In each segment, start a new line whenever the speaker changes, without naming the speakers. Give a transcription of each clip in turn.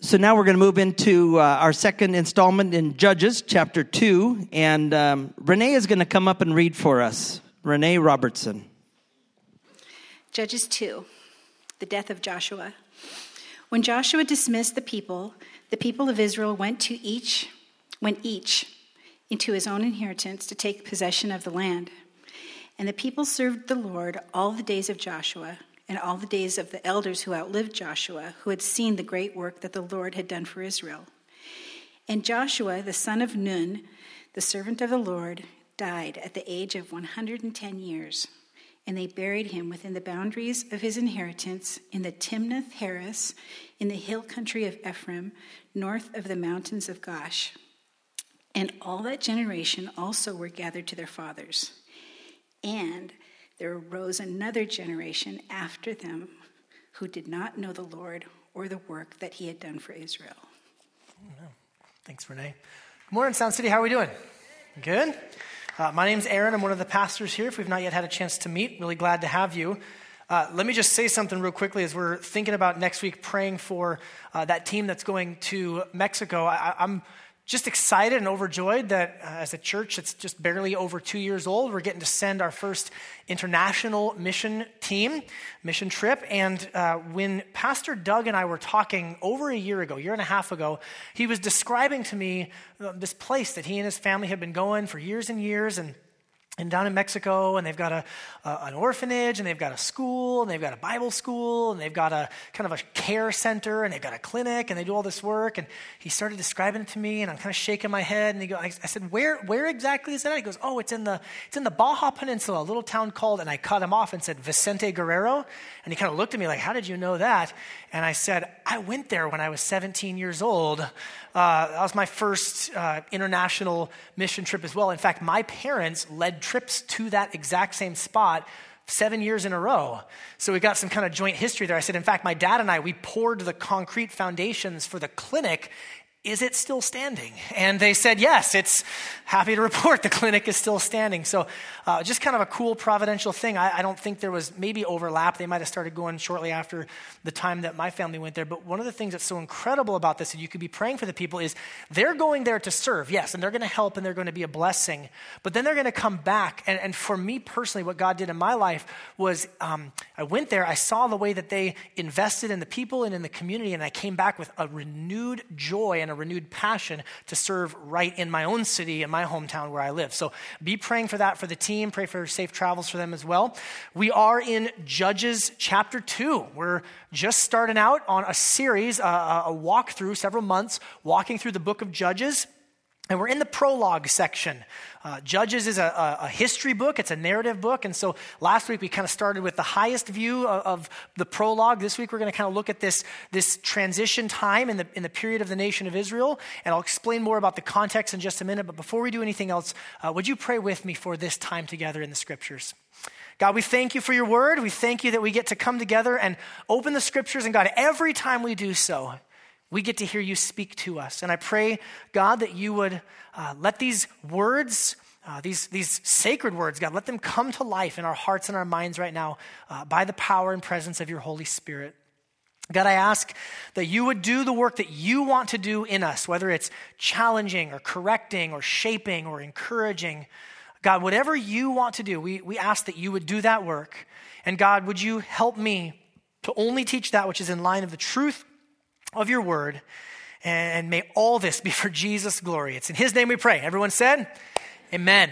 So now we're going to move into uh, our second installment in Judges, chapter 2. And um, Renee is going to come up and read for us. Renee Robertson.
Judges 2, the death of Joshua. When Joshua dismissed the people, the people of Israel went to each, went each into his own inheritance to take possession of the land. And the people served the Lord all the days of Joshua and all the days of the elders who outlived Joshua, who had seen the great work that the Lord had done for Israel. And Joshua, the son of Nun, the servant of the Lord, died at the age of 110 years. And they buried him within the boundaries of his inheritance in the Timnath Heres, in the hill country of Ephraim, north of the mountains of Gaash. And all that generation also were gathered to their fathers. And there arose another generation after them who did not know the Lord or the work that he had done for Israel.
Thanks, Renee. Good morning, Sound City. How are we doing? Good. Uh, my name's Aaron. I'm one of the pastors here. If we've not yet had a chance to meet, really glad to have you. Uh, let me just say something real quickly as we're thinking about next week praying for uh, that team that's going to Mexico. I, I'm just excited and overjoyed that uh, as a church that's just barely over two years old, we're getting to send our first international mission team, mission trip. And uh, when Pastor Doug and I were talking over a year ago, year and a half ago, he was describing to me uh, this place that he and his family had been going for years and years. And and down in Mexico, and they've got a, an orphanage, and they've got a school, and they've got a Bible school, and they've got a kind of a care center, and they've got a clinic, and they do all this work. And he started describing it to me, and I'm kind of shaking my head. And he go, I, I said, "Where, where exactly is that?" He goes, "Oh, it's in the, it's in the Baja Peninsula, a little town called." And I cut him off and said, "Vicente Guerrero." And he kind of looked at me like, "How did you know that?" And I said, "I went there when I was 17 years old. Uh, that was my first uh, international mission trip as well. In fact, my parents led." Trips to that exact same spot seven years in a row. So we've got some kind of joint history there. I said, in fact, my dad and I, we poured the concrete foundations for the clinic is it still standing? And they said, yes, it's happy to report the clinic is still standing. So uh, just kind of a cool providential thing. I, I, don't think there was maybe overlap. They might have started going shortly after the time that my family went there. But one of the things that's so incredible about this, and you could be praying for the people, is they're going there to serve, yes, and they're going to help and they're going to be a blessing. But then they're going to come back. And, and for me personally, what God did in my life was um, I went there, I saw the way that they invested in the people and in the community, and I came back with a renewed joy and a renewed passion to serve right in my own city, in my hometown where I live. So be praying for that for the team. Pray for safe travels for them as well. We are in Judges chapter 2. We're just starting out on a series, uh, a walkthrough, several months, walking through the book of Judges. And we're in the prologue section. Uh, Judges is a, a, history book, it's a narrative book. And so last week we kind of started with the highest view of, of the prologue. This week we're going to kind of look at this, this transition time in the, in the period of the nation of Israel. And I'll explain more about the context in just a minute. But before we do anything else, uh, would you pray with me for this time together in the scriptures? God, we thank you for your word. We thank you that we get to come together and open the scriptures. And God, every time we do so, we get to hear you speak to us. And I pray, God, that you would uh, let these words, uh, these, these sacred words, God, let them come to life in our hearts and our minds right now uh, by the power and presence of your Holy Spirit. God, I ask that you would do the work that you want to do in us, whether it's challenging or correcting or shaping or encouraging. God, whatever you want to do, we, we ask that you would do that work. And God, would you help me to only teach that which is in line of the truth of your word. And may all this be for Jesus' glory. It's in his name we pray. Everyone said, Amen.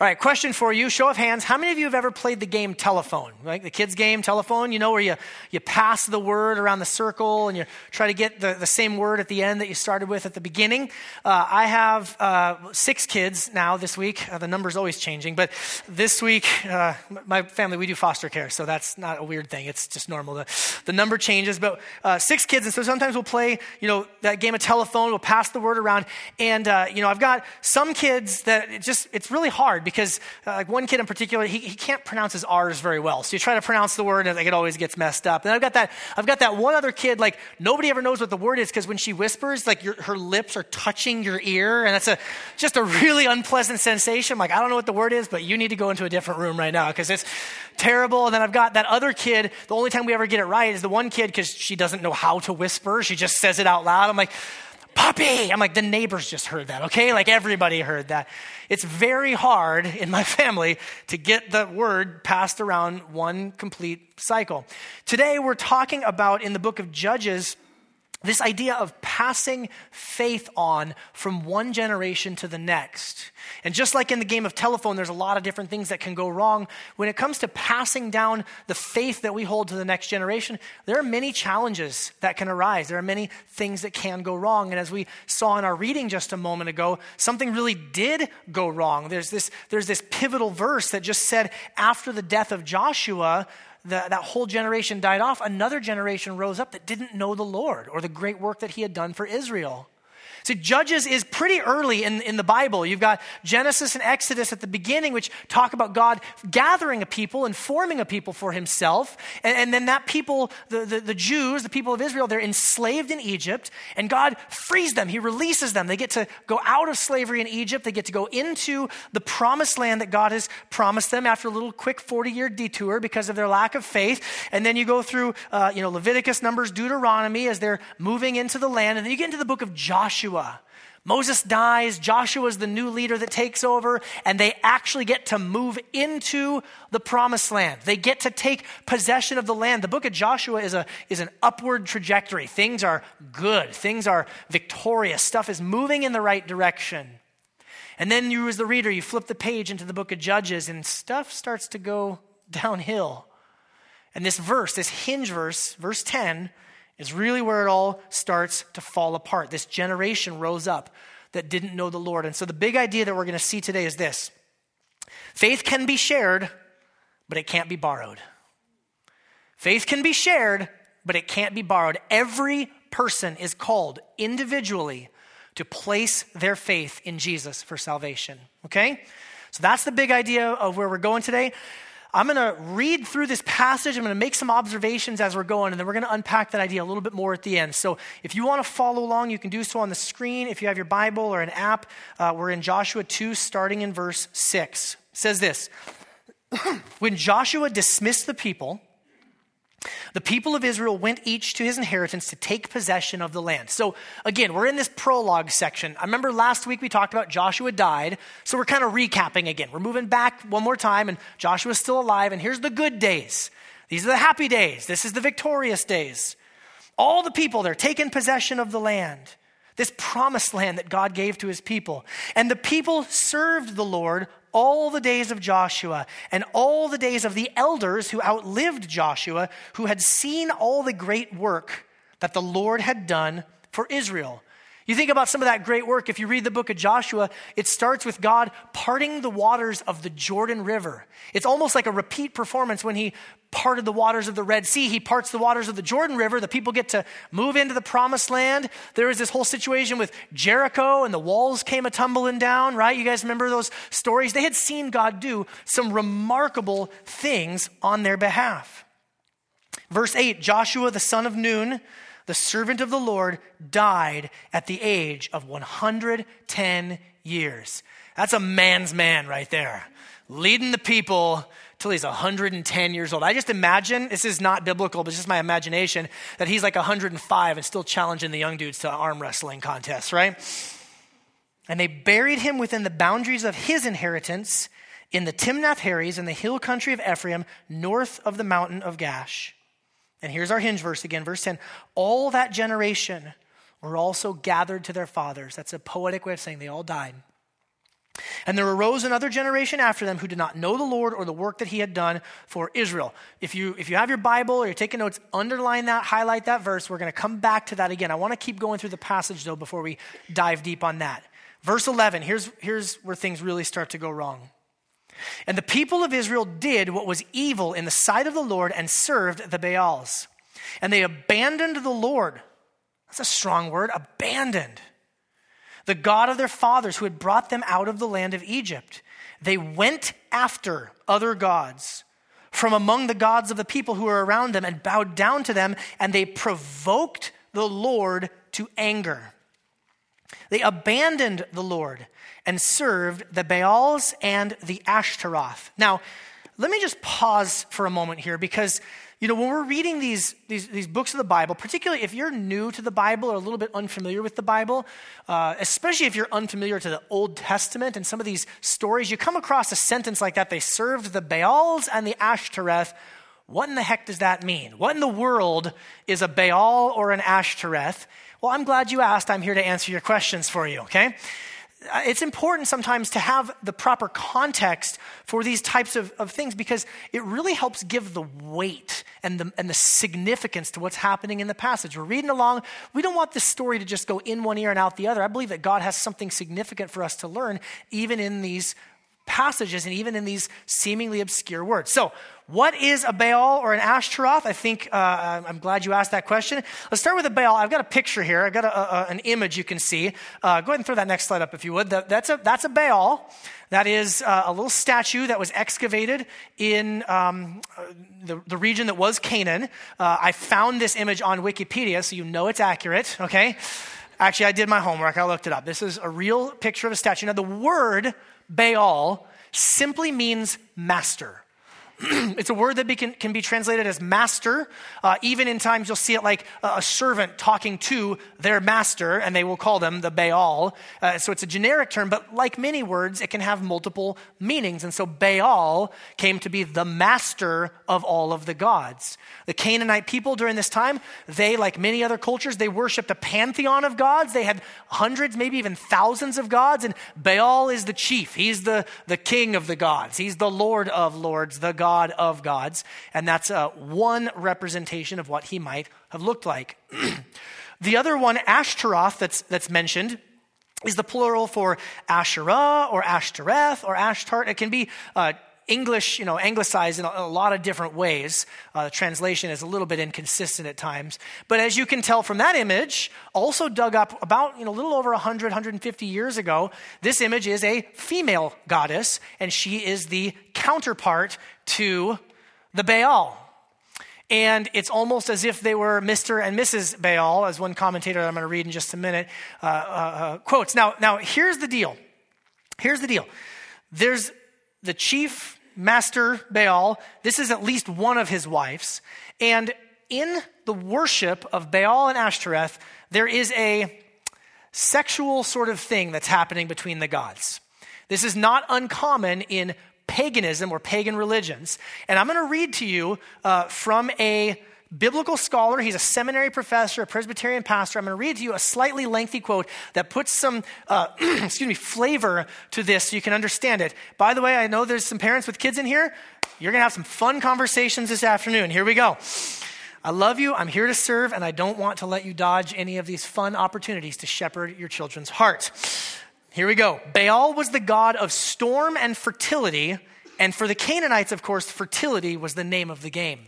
All right, question for you. Show of hands. How many of you have ever played the game telephone? Like the kids' game, telephone, you know, where you, you pass the word around the circle and you try to get the, the same word at the end that you started with at the beginning? Uh, I have uh, six kids now this week. Uh, the number's always changing, but this week, uh, my family, we do foster care, so that's not a weird thing. It's just normal. The, the number changes, but uh, six kids, and so sometimes we'll play, you know, that game of telephone, we'll pass the word around, and, uh, you know, I've got some kids that it just, it's really hard because, uh, like one kid in particular, he, he can't pronounce his R's very well. So you try to pronounce the word, and like, it always gets messed up. And I've got that, I've got that one other kid, like nobody ever knows what the word is because when she whispers, like your, her lips are touching your ear, and that's a just a really unpleasant sensation. Like, I don't know what the word is, but you need to go into a different room right now because it's terrible. And then I've got that other kid. The only time we ever get it right is the one kid because she doesn't know how to whisper. She just says it out loud. I'm like, puppy. I'm like, the neighbors just heard that, okay? Like everybody heard that. It's very hard in my family to get the word passed around one complete cycle. Today we're talking about in the book of Judges this idea of passing faith on from one generation to the next. And just like in the game of telephone, there's a lot of different things that can go wrong. When it comes to passing down the faith that we hold to the next generation, there are many challenges that can arise. There are many things that can go wrong. And as we saw in our reading just a moment ago, something really did go wrong. There's this, there's this pivotal verse that just said, after the death of Joshua, the, that whole generation died off, another generation rose up that didn't know the Lord or the great work that he had done for Israel. See, Judges is pretty early in, in the Bible. You've got Genesis and Exodus at the beginning, which talk about God gathering a people and forming a people for himself. And, and then that people, the, the, the Jews, the people of Israel, they're enslaved in Egypt, and God frees them. He releases them. They get to go out of slavery in Egypt. They get to go into the promised land that God has promised them after a little quick 40 year detour because of their lack of faith. And then you go through, uh, you know, Leviticus, Numbers, Deuteronomy as they're moving into the land. And then you get into the book of Joshua Joshua. Moses dies, Joshua is the new leader that takes over, and they actually get to move into the promised land. They get to take possession of the land. The book of Joshua is, a, is an upward trajectory. Things are good, things are victorious, stuff is moving in the right direction. And then you, as the reader, you flip the page into the book of Judges, and stuff starts to go downhill. And this verse, this hinge verse, verse 10, is really where it all starts to fall apart. This generation rose up that didn't know the Lord. And so the big idea that we're going to see today is this faith can be shared, but it can't be borrowed. Faith can be shared, but it can't be borrowed. Every person is called individually to place their faith in Jesus for salvation. Okay? So that's the big idea of where we're going today. I'm going to read through this passage. I'm going to make some observations as we're going, and then we're going to unpack that idea a little bit more at the end. So if you want to follow along, you can do so on the screen. If you have your Bible or an app, uh, we're in Joshua 2, starting in verse 6. It says this When Joshua dismissed the people, the people of Israel went each to his inheritance to take possession of the land. So, again, we're in this prologue section. I remember last week we talked about Joshua died, so we're kind of recapping again. We're moving back one more time, and Joshua's still alive, and here's the good days. These are the happy days. This is the victorious days. All the people, they're taking possession of the land, this promised land that God gave to his people. And the people served the Lord all the days of Joshua and all the days of the elders who outlived Joshua, who had seen all the great work that the Lord had done for Israel. You think about some of that great work. If you read the book of Joshua, it starts with God parting the waters of the Jordan River. It's almost like a repeat performance when he parted the waters of the Red Sea. He parts the waters of the Jordan River. The people get to move into the promised land. There was this whole situation with Jericho and the walls came a tumbling down, right? You guys remember those stories? They had seen God do some remarkable things on their behalf. Verse 8 Joshua the son of Nun the servant of the Lord, died at the age of 110 years. That's a man's man right there, leading the people till he's 110 years old. I just imagine, this is not biblical, but it's just my imagination, that he's like 105 and still challenging the young dudes to arm wrestling contests, right? And they buried him within the boundaries of his inheritance in the Timnath Heres in the hill country of Ephraim, north of the mountain of Gaash. And here's our hinge verse again, verse 10. All that generation were also gathered to their fathers. That's a poetic way of saying they all died. And there arose another generation after them who did not know the Lord or the work that he had done for Israel. If you, if you have your Bible or you're taking notes, underline that, highlight that verse. We're going to come back to that again. I want to keep going through the passage, though, before we dive deep on that. Verse 11, here's, here's where things really start to go wrong. And the people of Israel did what was evil in the sight of the Lord and served the Baals. And they abandoned the Lord. That's a strong word, abandoned. The God of their fathers who had brought them out of the land of Egypt. they went after other gods from among the gods of the people who were around them and bowed down to them, and they provoked the Lord to anger. They abandoned the Lord and served the Baals and the Ashtaroth. Now, let me just pause for a moment here because you know, when we're reading these, these, these, books of the Bible, particularly if you're new to the Bible or a little bit unfamiliar with the Bible, uh, especially if you're unfamiliar to the Old Testament and some of these stories, you come across a sentence like that they served the Baals and the Ashtoreth. What in the heck does that mean? What in the world is a Baal or an Ashtoreth? Well, I'm glad you asked. I'm here to answer your questions for you, okay? Uh, it's important sometimes to have the proper context for these types of, of things because it really helps give the weight and the, and the significance to what's happening in the passage. We're reading along. We don't want this story to just go in one ear and out the other. I believe that God has something significant for us to learn, even in these passages and even in these seemingly obscure words. So, what is a Baal or an Ashtaroth? I think uh, I'm glad you asked that question. Let's start with a Baal. I've got a picture here. I've got a, a, an image you can see. Uh, go ahead and throw that next slide up if you would. That, that's, a, that's a Baal. That is uh, a little statue that was excavated in um, the, the, region that was Canaan. Uh, I found this image on Wikipedia, so you know it's accurate, okay? Actually, I did my homework. I looked it up. This is a real picture of a statue. Now, the word Baal simply means master. it's a word that be, can, can, be translated as master. Uh, even in times you'll see it like a, servant talking to their master, and they will call them the Baal. Uh, so it's a generic term, but like many words, it can have multiple meanings. And so Baal came to be the master of all of the gods. The Canaanite people during this time, they, like many other cultures, they worshiped a pantheon of gods. They had hundreds, maybe even thousands of gods, and Baal is the chief. He's the, the king of the gods. He's the Lord of lords, the God of gods. And that's uh, one representation of what he might have looked like. the other one, Ashtaroth, that's, that's mentioned, is the plural for Asherah or Ashtoreth or Ashtart. It can be uh, English, you know, anglicized in a, a lot of different ways. Uh, the translation is a little bit inconsistent at times. But as you can tell from that image, also dug up about, you know, a little over 100, 150 years ago, this image is a female goddess, and she is the counterpart to the Baal. And it's almost as if they were Mr. and Mrs. Baal, as one commentator that I'm going to read in just a minute uh, uh, uh, quotes. Now, now, here's the deal. Here's the deal. There's the chief master Baal. This is at least one of his wives. And in the worship of Baal and Ashtoreth, there is a sexual sort of thing that's happening between the gods. This is not uncommon in paganism or pagan religions. And I'm going to read to you uh, from a biblical scholar. He's a seminary professor, a Presbyterian pastor. I'm going to read to you a slightly lengthy quote that puts some, uh, excuse me, flavor to this so you can understand it. By the way, I know there's some parents with kids in here. You're going to have some fun conversations this afternoon. Here we go. I love you. I'm here to serve, and I don't want to let you dodge any of these fun opportunities to shepherd your children's heart. Here we go. Baal was the god of storm and fertility, and for the Canaanites, of course, fertility was the name of the game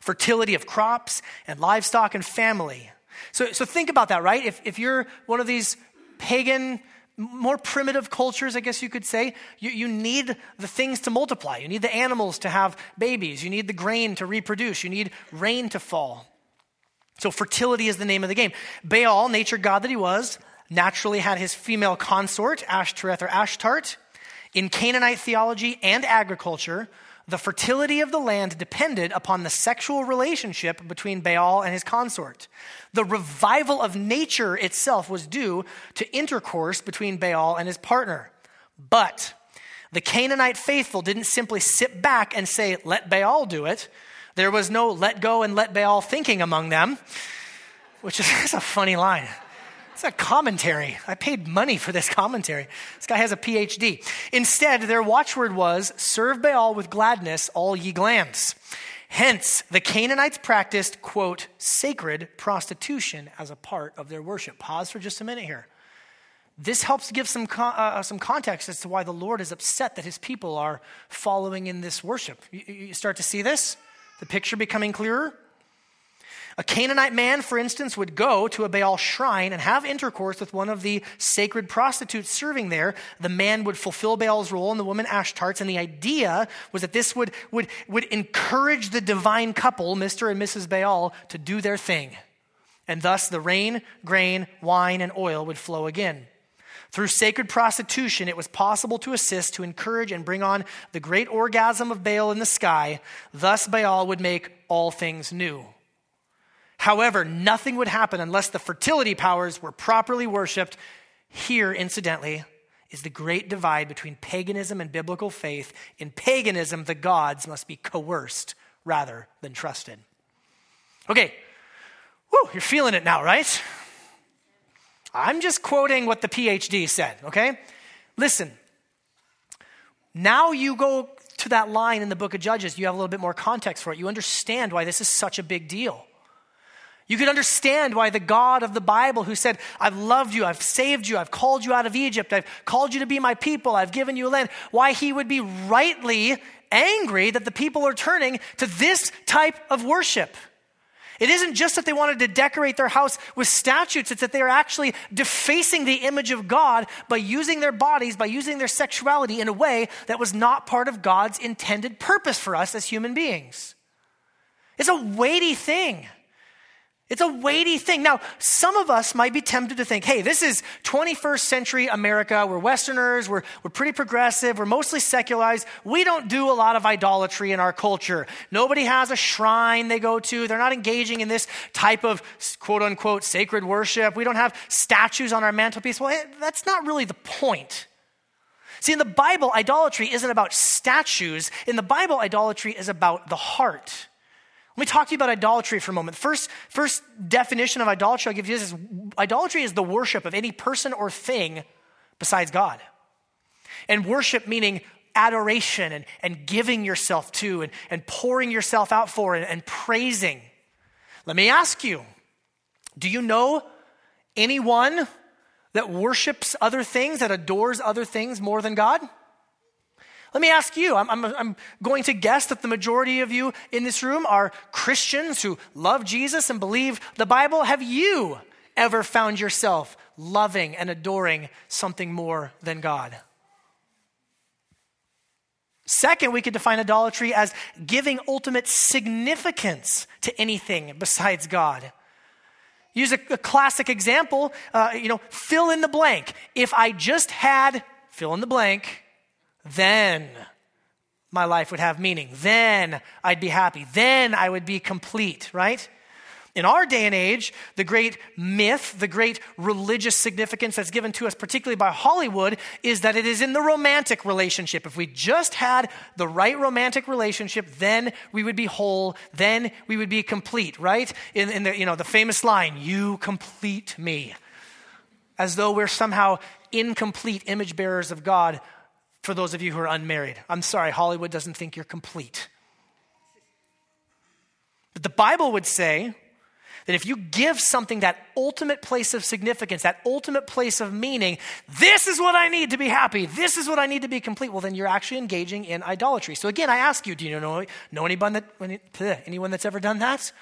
fertility of crops and livestock and family. So, so think about that, right? If, if you're one of these pagan, more primitive cultures, I guess you could say, you, you need the things to multiply. You need the animals to have babies. You need the grain to reproduce. You need rain to fall. So, fertility is the name of the game. Baal, nature god that he was, naturally had his female consort, Ashtoreth or Ashtart. In Canaanite theology and agriculture, the fertility of the land depended upon the sexual relationship between Baal and his consort. The revival of nature itself was due to intercourse between Baal and his partner. But the Canaanite faithful didn't simply sit back and say, let Baal do it. There was no let go and let Baal thinking among them, which is a funny line. It's a commentary. I paid money for this commentary. This guy has a PhD. Instead, their watchword was, Serve Baal with gladness, all ye glands. Hence, the Canaanites practiced, quote, sacred prostitution as a part of their worship. Pause for just a minute here. This helps give some, uh, uh, some context as to why the Lord is upset that his people are following in this worship. You, you start to see this? The picture becoming clearer? A Canaanite man, for instance, would go to a Baal shrine and have intercourse with one of the sacred prostitutes serving there. The man would fulfill Baal's role and the woman Ashtart's. And the idea was that this would, would, would encourage the divine couple, Mr. and Mrs. Baal, to do their thing. And thus the rain, grain, wine, and oil would flow again. Through sacred prostitution, it was possible to assist, to encourage, and bring on the great orgasm of Baal in the sky. Thus, Baal would make all things new. However, nothing would happen unless the fertility powers were properly worshiped. Here, incidentally, is the great divide between paganism and biblical faith. In paganism, the gods must be coerced rather than trusted. Okay, Whew, you're feeling it now, right? I'm just quoting what the PhD said, okay? Listen, now you go to that line in the book of Judges, you have a little bit more context for it. You understand why this is such a big deal. You can understand why the God of the Bible, who said, I've loved you, I've saved you, I've called you out of Egypt, I've called you to be my people, I've given you a land, why he would be rightly angry that the people are turning to this type of worship. It isn't just that they wanted to decorate their house with statues, it's that they are actually defacing the image of God by using their bodies, by using their sexuality in a way that was not part of God's intended purpose for us as human beings. It's a weighty thing. It's a weighty thing. Now, some of us might be tempted to think, hey, this is 21st century America. We're Westerners. We're, we're pretty progressive. We're mostly secularized. We don't do a lot of idolatry in our culture. Nobody has a shrine they go to. They're not engaging in this type of quote unquote sacred worship. We don't have statues on our mantelpiece. Well, that's not really the point. See, in the Bible, idolatry isn't about statues. In the Bible, idolatry is about the heart. Let me talk to you about idolatry for a moment. First, first definition of idolatry I'll give you is idolatry is the worship of any person or thing besides God. And worship meaning adoration and, and giving yourself to and, and pouring yourself out for and, and praising. Let me ask you do you know anyone that worships other things, that adores other things more than God? Let me ask you I'm, I'm, I'm, going to guess that the majority of you in this room are Christians who love Jesus and believe the Bible. Have you ever found yourself loving and adoring something more than God? Second, we could define idolatry as giving ultimate significance to anything besides God. Use a, a classic example, uh, you know, fill in the blank. If I just had, fill in the blank, then my life would have meaning. Then I'd be happy. Then I would be complete, right? In our day and age, the great myth, the great religious significance that's given to us, particularly by Hollywood, is that it is in the romantic relationship. If we just had the right romantic relationship, then we would be whole, then we would be complete, right? In, in the, you know, the famous line, you complete me. As though we're somehow incomplete image bearers of God for those of you who are unmarried. I'm sorry, Hollywood doesn't think you're complete. But the Bible would say that if you give something that ultimate place of significance, that ultimate place of meaning, this is what I need to be happy, this is what I need to be complete, well, then you're actually engaging in idolatry. So again, I ask you, do you know, know anyone, that, anyone that's ever done that?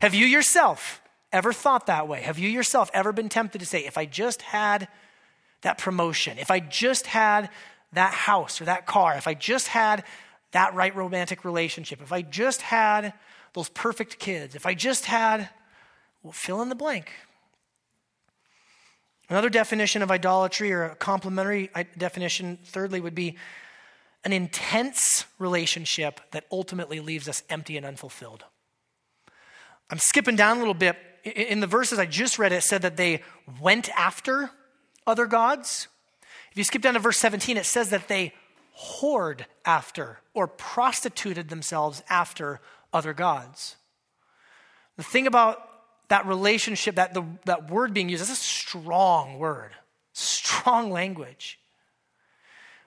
Have you yourself ever thought that way? Have you yourself ever been tempted to say, if I just had that promotion, if I just had that house or that car, if I just had that right romantic relationship, if I just had those perfect kids, if I just had, well, fill in the blank. Another definition of idolatry, or a complementary uh, definition, thirdly, would be an intense relationship that ultimately leaves us empty and unfulfilled. I'm skipping down a little bit. In the verses I just read, it said that they went after other gods. If you skip down to verse 17, it says that they whored after or prostituted themselves after other gods. The thing about that relationship, that, the, that word being used, is a strong word, strong language.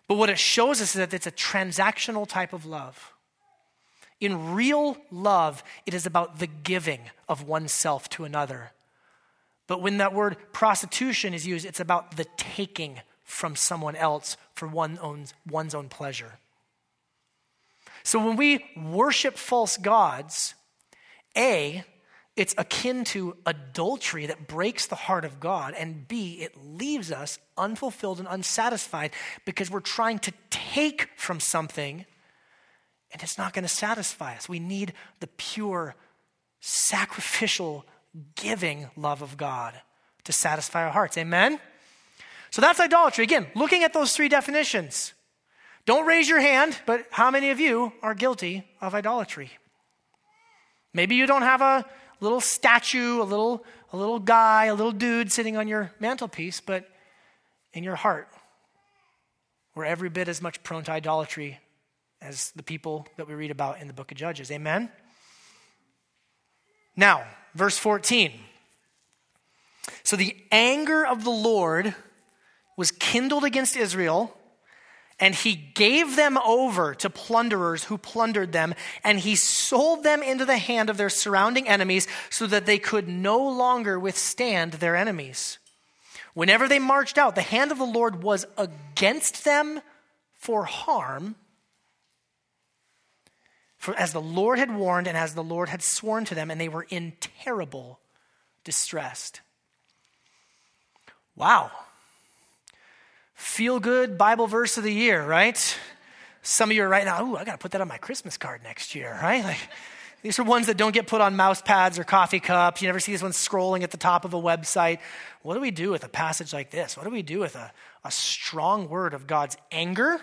But what it shows us is that it's a transactional type of love. In real love, it is about the giving of oneself to another. But when that word prostitution is used, it's about the taking from someone else for one own, one's own pleasure. So when we worship false gods, A, it's akin to adultery that breaks the heart of God. And B, it leaves us unfulfilled and unsatisfied because we're trying to take from something and it's not going to satisfy us. We need the pure, sacrificial, giving love of God to satisfy our hearts. Amen? So that's idolatry. Again, looking at those three definitions. Don't raise your hand, but how many of you are guilty of idolatry? Maybe you don't have a little statue, a little, a little guy, a little dude sitting on your mantelpiece, but in your heart, we're every bit as much prone to idolatry as the people that we read about in the book of Judges. Amen? Now, verse 14. So the anger of the Lord was kindled against Israel, and he gave them over to plunderers who plundered them, and he sold them into the hand of their surrounding enemies so that they could no longer withstand their enemies. Whenever they marched out, the hand of the Lord was against them for harm for as the Lord had warned and as the Lord had sworn to them, and they were in terrible distress. Wow. Feel good Bible verse of the year, right? Some of you are right now, ooh, I got to put that on my Christmas card next year, right? Like, these are ones that don't get put on mouse pads or coffee cups. You never see this one scrolling at the top of a website. What do we do with a passage like this? What do we do with a, a strong word of God's anger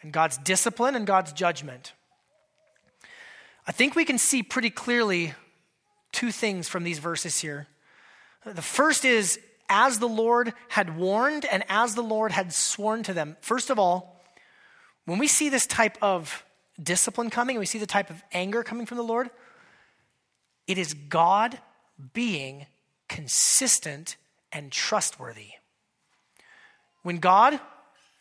and God's discipline and God's judgment? I think we can see pretty clearly two things from these verses here. The first is as the Lord had warned and as the Lord had sworn to them. First of all, when we see this type of discipline coming, and we see the type of anger coming from the Lord, it is God being consistent and trustworthy. When God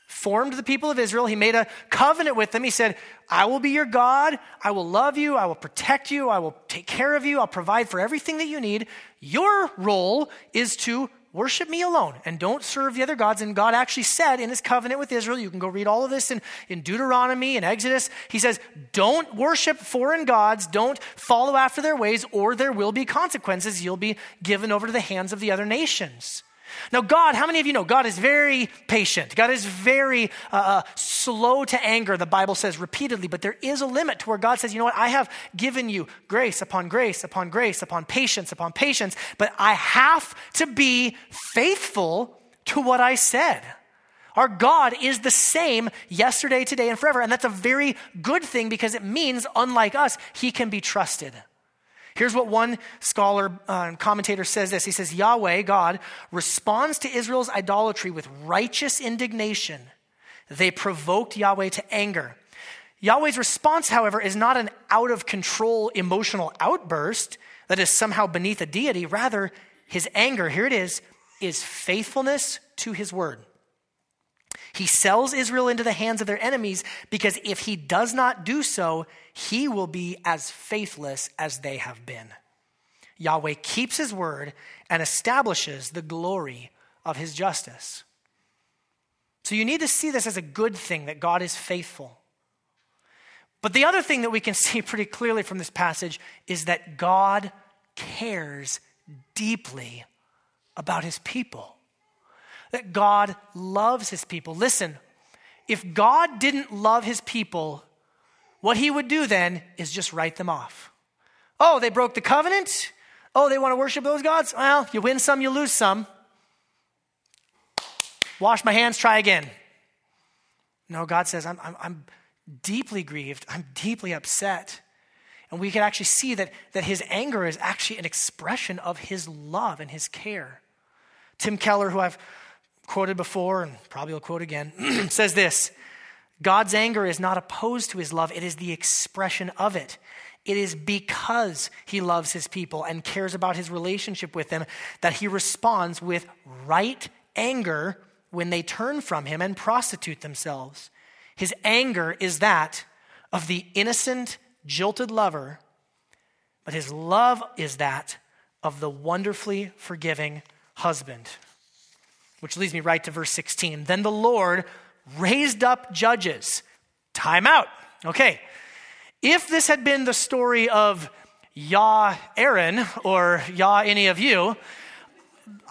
formed the people of Israel. He made a covenant with them. He said, I will be your God. I will love you. I will protect you. I will take care of you. I'll provide for everything that you need. Your role is to worship me alone and don't serve the other gods. And God actually said in his covenant with Israel, you can go read all of this in, in Deuteronomy and Exodus. He says, don't worship foreign gods. Don't follow after their ways or there will be consequences. You'll be given over to the hands of the other nations. Now, God, how many of you know God is very patient? God is very uh, uh, slow to anger, the Bible says repeatedly, but there is a limit to where God says, you know what, I have given you grace upon grace upon grace upon patience upon patience, but I have to be faithful to what I said. Our God is the same yesterday, today, and forever. And that's a very good thing because it means, unlike us, he can be trusted. Here's what one scholar uh, commentator says this. He says, Yahweh, God, responds to Israel's idolatry with righteous indignation. They provoked Yahweh to anger. Yahweh's response, however, is not an out of control emotional outburst that is somehow beneath a deity. Rather, his anger, here it is, is faithfulness to his word. He sells Israel into the hands of their enemies because if he does not do so, he will be as faithless as they have been. Yahweh keeps his word and establishes the glory of his justice. So you need to see this as a good thing that God is faithful. But the other thing that we can see pretty clearly from this passage is that God cares deeply about his people that God loves his people. Listen, if God didn't love his people, what he would do then is just write them off. Oh, they broke the covenant? Oh, they want to worship those gods? Well, you win some, you lose some. Wash my hands, try again. No, God says, I'm, I'm, I'm deeply grieved. I'm deeply upset. And we can actually see that, that his anger is actually an expression of his love and his care. Tim Keller, who I've quoted before and probably will quote again, says this God's anger is not opposed to his love, it is the expression of it. It is because he loves his people and cares about his relationship with them that he responds with right anger when they turn from him and prostitute themselves. His anger is that of the innocent, jilted lover, but his love is that of the wonderfully forgiving husband. Which leads me right to verse 16. Then the Lord raised up judges. Time out. Okay. If this had been the story of Yah Aaron or Yah any of you,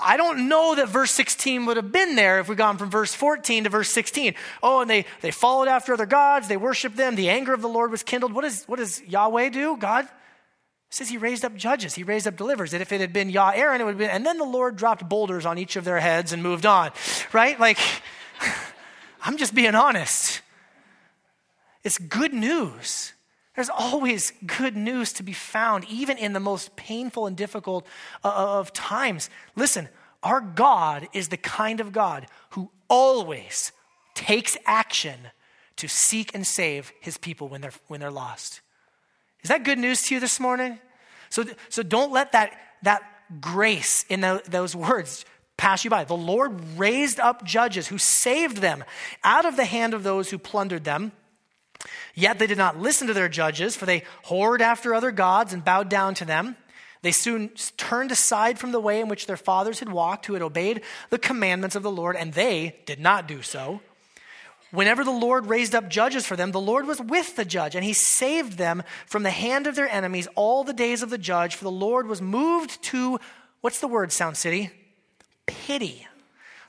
I don't know that verse 16 would have been there if we'd gone from verse 14 to verse 16. Oh, and they, they followed after other gods, they worshiped them, the anger of the Lord was kindled. What, is, what does Yahweh do? God says he raised up judges, he raised up deliverers. That if it had been Yah Aaron, it would have been, and then the Lord dropped boulders on each of their heads and moved on, right? Like, I'm just being honest. It's good news. There's always good news to be found, even in the most painful and difficult of times. Listen, our God is the kind of God who always takes action to seek and save his people when they're, when they're lost. Is that good news to you this morning? So, so don't let that, that grace in the, those words pass you by. The Lord raised up judges who saved them out of the hand of those who plundered them. Yet they did not listen to their judges, for they whored after other gods and bowed down to them. They soon turned aside from the way in which their fathers had walked, who had obeyed the commandments of the Lord, and they did not do so. Whenever the Lord raised up judges for them, the Lord was with the judge, and he saved them from the hand of their enemies all the days of the judge, for the Lord was moved to, what's the word, Sound City? Pity.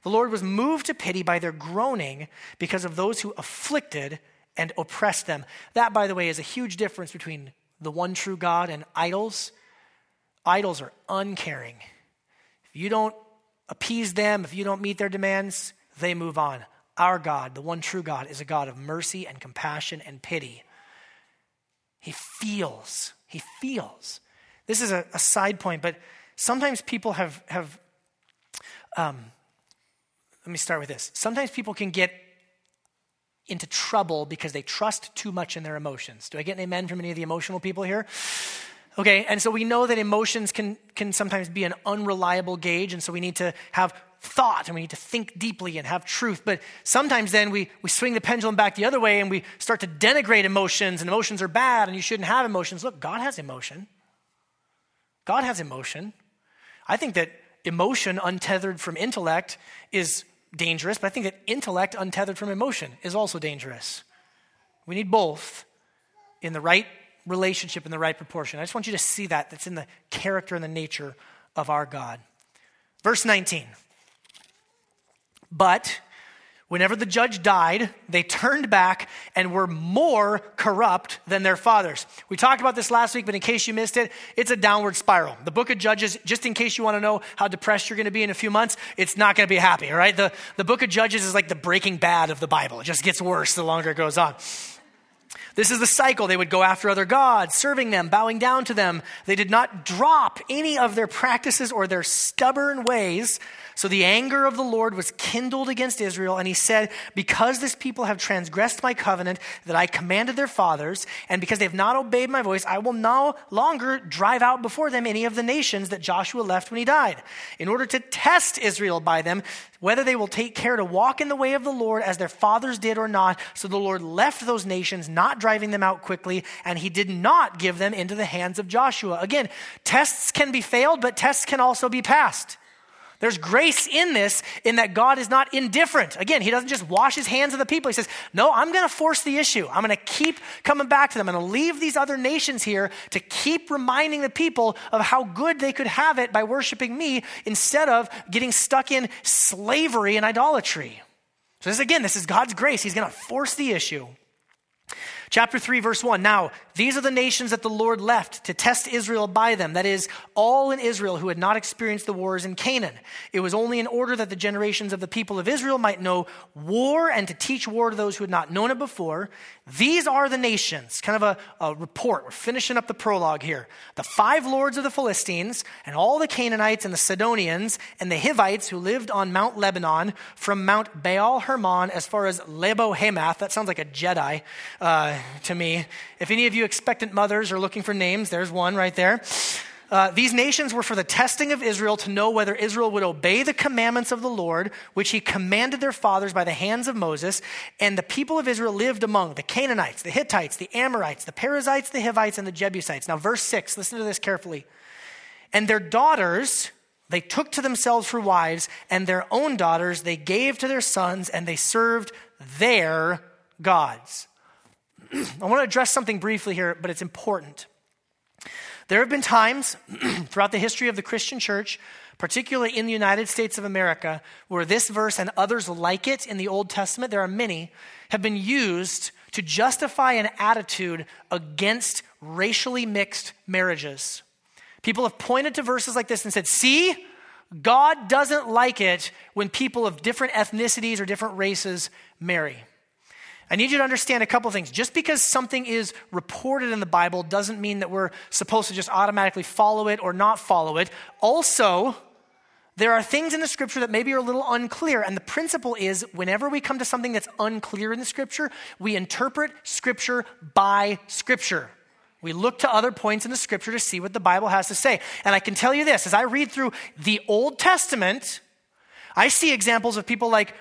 The Lord was moved to pity by their groaning because of those who afflicted and oppressed them. That, by the way, is a huge difference between the one true God and idols. Idols are uncaring. If you don't appease them, if you don't meet their demands, they move on. Our God, the one true God, is a God of mercy and compassion and pity. He feels. He feels. This is a, a side point, but sometimes people have, have um, let me start with this. Sometimes people can get into trouble because they trust too much in their emotions. Do I get an amen from any of the emotional people here? Okay, and so we know that emotions can, can sometimes be an unreliable gauge, and so we need to have thought and we need to think deeply and have truth. But sometimes then we, we swing the pendulum back the other way and we start to denigrate emotions, and emotions are bad and you shouldn't have emotions. Look, God has emotion. God has emotion. I think that emotion untethered from intellect is dangerous, but I think that intellect untethered from emotion is also dangerous. We need both in the right relationship, in the right proportion. I just want you to see that. That's in the character and the nature of our God. Verse 19. But whenever the judge died, they turned back and were more corrupt than their fathers. We talked about this last week, but in case you missed it, it's a downward spiral. The book of Judges, just in case you want to know how depressed you're going to be in a few months, it's not going to be happy, all right? The, the book of Judges is like the breaking bad of the Bible. It just gets worse the longer it goes on. This is the cycle. They would go after other gods, serving them, bowing down to them. They did not drop any of their practices or their stubborn ways so the anger of the Lord was kindled against Israel, and he said, Because this people have transgressed my covenant that I commanded their fathers, and because they have not obeyed my voice, I will no longer drive out before them any of the nations that Joshua left when he died, in order to test Israel by them, whether they will take care to walk in the way of the Lord as their fathers did or not. So the Lord left those nations, not driving them out quickly, and he did not give them into the hands of Joshua. Again, tests can be failed, but tests can also be passed. There's grace in this, in that God is not indifferent. Again, He doesn't just wash His hands of the people. He says, No, I'm going to force the issue. I'm going to keep coming back to them. I'm going to leave these other nations here to keep reminding the people of how good they could have it by worshiping me instead of getting stuck in slavery and idolatry. So, this again, this is God's grace. He's going to force the issue. Chapter 3, verse 1. Now, these are the nations that the Lord left to test Israel by them. That is, all in Israel who had not experienced the wars in Canaan. It was only in order that the generations of the people of Israel might know war and to teach war to those who had not known it before. These are the nations. Kind of a, a report. We're finishing up the prologue here. The five lords of the Philistines, and all the Canaanites and the Sidonians, and the Hivites who lived on Mount Lebanon, from Mount Baal Hermon as far as Lebo Hamath. That sounds like a Jedi uh, to me. If any of you expectant mothers are looking for names, there's one right there. Uh, these nations were for the testing of Israel to know whether Israel would obey the commandments of the Lord, which he commanded their fathers by the hands of Moses. And the people of Israel lived among the Canaanites, the Hittites, the Amorites, the Perizzites, the Hivites, and the Jebusites. Now, verse 6, listen to this carefully. And their daughters they took to themselves for wives, and their own daughters they gave to their sons, and they served their gods. I want to address something briefly here, but it's important. There have been times throughout the history of the Christian church, particularly in the United States of America, where this verse and others like it in the Old Testament, there are many, have been used to justify an attitude against racially mixed marriages. People have pointed to verses like this and said, See, God doesn't like it when people of different ethnicities or different races marry. I need you to understand a couple of things. Just because something is reported in the Bible doesn't mean that we're supposed to just automatically follow it or not follow it. Also, there are things in the scripture that maybe are a little unclear. And the principle is whenever we come to something that's unclear in the scripture, we interpret scripture by scripture. We look to other points in the scripture to see what the Bible has to say. And I can tell you this as I read through the Old Testament, I see examples of people like